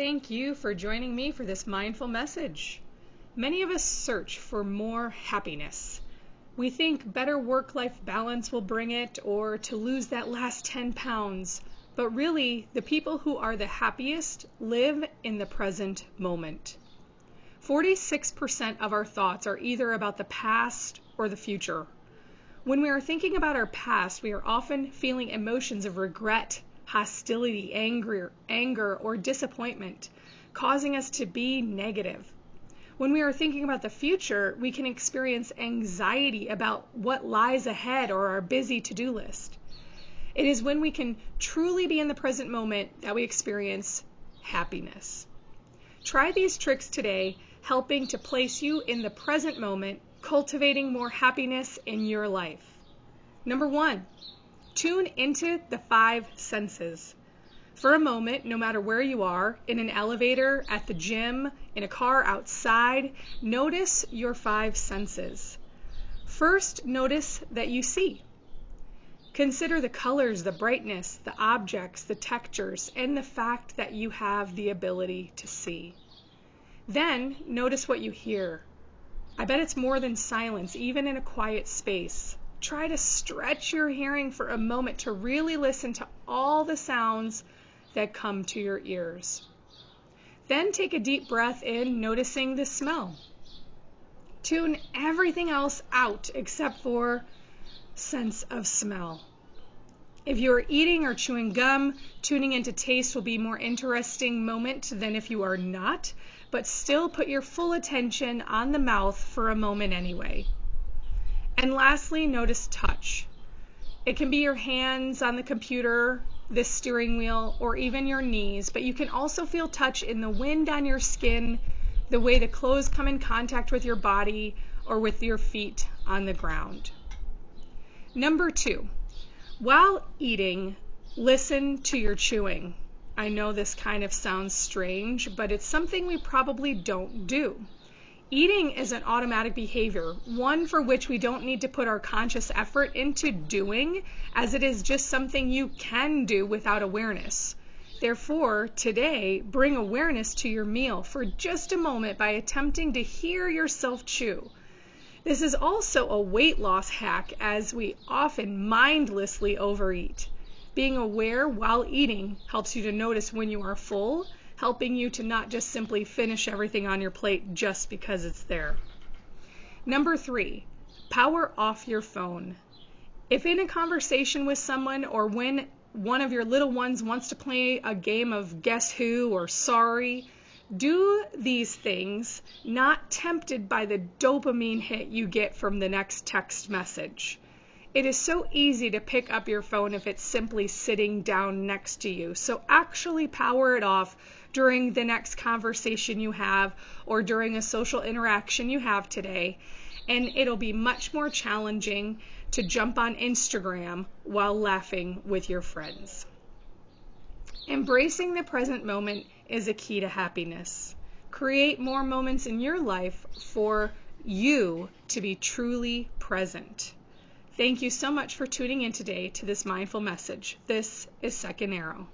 Thank you for joining me for this mindful message. Many of us search for more happiness. We think better work life balance will bring it or to lose that last 10 pounds. But really, the people who are the happiest live in the present moment. 46% of our thoughts are either about the past or the future. When we are thinking about our past, we are often feeling emotions of regret, hostility, anger, anger, or disappointment, causing us to be negative. When we are thinking about the future, we can experience anxiety about what lies ahead or our busy to do list. It is when we can truly be in the present moment that we experience happiness. Try these tricks today, helping to place you in the present moment, cultivating more happiness in your life. Number one, Tune into the five senses. For a moment, no matter where you are, in an elevator, at the gym, in a car outside, notice your five senses. First, notice that you see. Consider the colors, the brightness, the objects, the textures, and the fact that you have the ability to see. Then, notice what you hear. I bet it's more than silence, even in a quiet space try to stretch your hearing for a moment to really listen to all the sounds that come to your ears. Then take a deep breath in, noticing the smell. Tune everything else out except for sense of smell. If you are eating or chewing gum, tuning into taste will be more interesting moment than if you are not, but still put your full attention on the mouth for a moment anyway. And lastly, notice touch. It can be your hands on the computer, the steering wheel, or even your knees, but you can also feel touch in the wind on your skin, the way the clothes come in contact with your body, or with your feet on the ground. Number two, while eating, listen to your chewing. I know this kind of sounds strange, but it's something we probably don't do. Eating is an automatic behavior, one for which we don't need to put our conscious effort into doing, as it is just something you can do without awareness. Therefore, today, bring awareness to your meal for just a moment by attempting to hear yourself chew. This is also a weight loss hack as we often mindlessly overeat. Being aware while eating helps you to notice when you are full helping you to not just simply finish everything on your plate just because it's there. Number three, power off your phone. If in a conversation with someone or when one of your little ones wants to play a game of guess who or sorry, do these things not tempted by the dopamine hit you get from the next text message. It is so easy to pick up your phone if it's simply sitting down next to you. So actually power it off during the next conversation you have or during a social interaction you have today. And it'll be much more challenging to jump on Instagram while laughing with your friends. Embracing the present moment is a key to happiness. Create more moments in your life for you to be truly present. Thank you so much for tuning in today to this mindful message. This is Second Arrow.